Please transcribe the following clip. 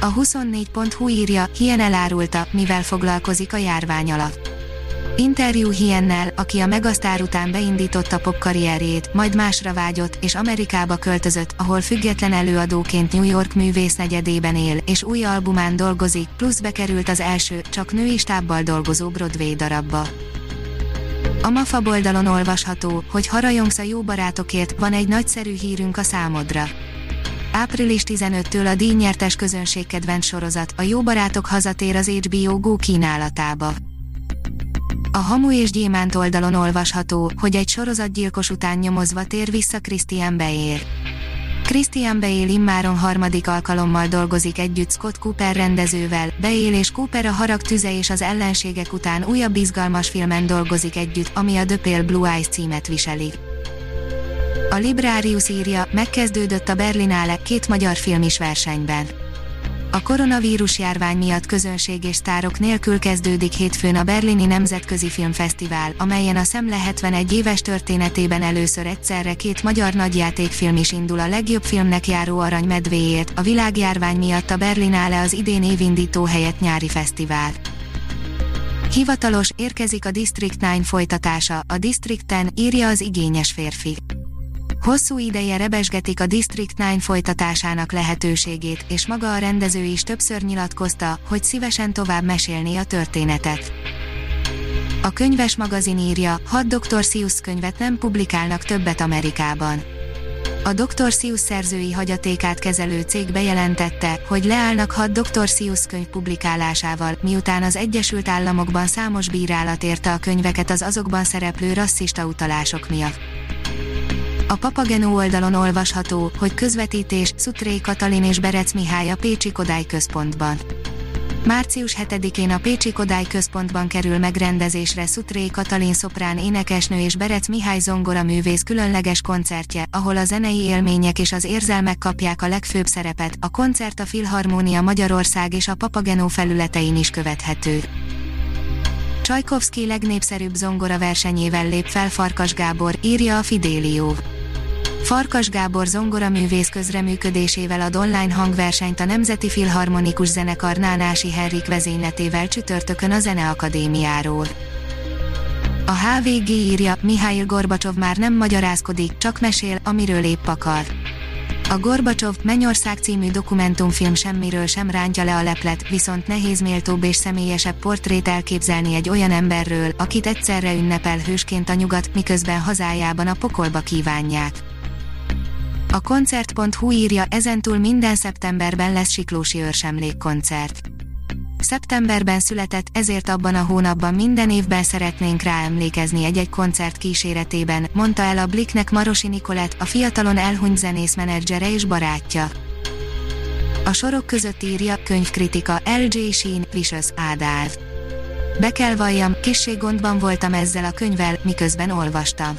A 24.hu írja, Hien elárulta, mivel foglalkozik a járvány alatt. Interjú Hiennel, aki a megasztár után beindította pop karrierjét, majd másra vágyott, és Amerikába költözött, ahol független előadóként New York művész negyedében él, és új albumán dolgozik, plusz bekerült az első, csak női stábbal dolgozó Broadway darabba. A MAFA oldalon olvasható, hogy harajongsz a jó barátokért, van egy nagyszerű hírünk a számodra. Április 15-től a díjnyertes közönségkedvenc sorozat, a Jó Barátok hazatér az HBO Go kínálatába. A Hamu és Gyémánt oldalon olvasható, hogy egy sorozatgyilkos után nyomozva tér vissza Christian Bale. Christian Bale immáron harmadik alkalommal dolgozik együtt Scott Cooper rendezővel, Bale és Cooper a harag tüze és az ellenségek után újabb izgalmas filmen dolgozik együtt, ami a The Pale Blue Eyes címet viseli. A Librarius írja, megkezdődött a Berlinale két magyar film is versenyben. A koronavírus járvány miatt közönség és sztárok nélkül kezdődik hétfőn a Berlini Nemzetközi Filmfesztivál, amelyen a Szemle 71 éves történetében először egyszerre két magyar nagyjátékfilm is indul a legjobb filmnek járó arany medvéért, a világjárvány miatt a Berlinale az idén évindító helyett nyári fesztivál. Hivatalos, érkezik a District 9 folytatása, a District 10, írja az igényes férfi. Hosszú ideje rebesgetik a District 9 folytatásának lehetőségét, és maga a rendező is többször nyilatkozta, hogy szívesen tovább mesélné a történetet. A könyves magazin írja, hat Dr. Seuss könyvet nem publikálnak többet Amerikában. A Dr. Seuss szerzői hagyatékát kezelő cég bejelentette, hogy leállnak hat Dr. Seuss könyv publikálásával, miután az Egyesült Államokban számos bírálat érte a könyveket az azokban szereplő rasszista utalások miatt. A Papageno oldalon olvasható, hogy közvetítés Szutré Katalin és Berec Mihály a Pécsi Kodály Központban. Március 7-én a Pécsi Kodály Központban kerül megrendezésre Szutré Katalin szoprán énekesnő és Berec Mihály zongora művész különleges koncertje, ahol a zenei élmények és az érzelmek kapják a legfőbb szerepet. A koncert a Filharmónia Magyarország és a Papageno felületein is követhető. Csajkovszki legnépszerűbb zongora versenyével lép fel Farkas Gábor, írja a Fidélió. Farkas Gábor zongoraművész közreműködésével ad online hangversenyt a Nemzeti Filharmonikus Zenekar Nánási Henrik vezényletével csütörtökön a Zeneakadémiáról. A HVG írja, Mihály Gorbacsov már nem magyarázkodik, csak mesél, amiről épp akar. A Gorbacsov Mennyország című dokumentumfilm semmiről sem rántja le a leplet, viszont nehéz méltóbb és személyesebb portrét elképzelni egy olyan emberről, akit egyszerre ünnepel hősként a nyugat, miközben hazájában a pokolba kívánják. A koncert.hu írja, ezentúl minden szeptemberben lesz Siklósi őrsemlékkoncert. Szeptemberben született, ezért abban a hónapban minden évben szeretnénk rá emlékezni egy-egy koncert kíséretében, mondta el a Bliknek Marosi Nikolett, a fiatalon elhunyt zenész menedzsere és barátja. A sorok között írja, könyvkritika, L.J. Sheen, Vicious, Ádáv. Be kell valljam, kissé gondban voltam ezzel a könyvvel, miközben olvastam.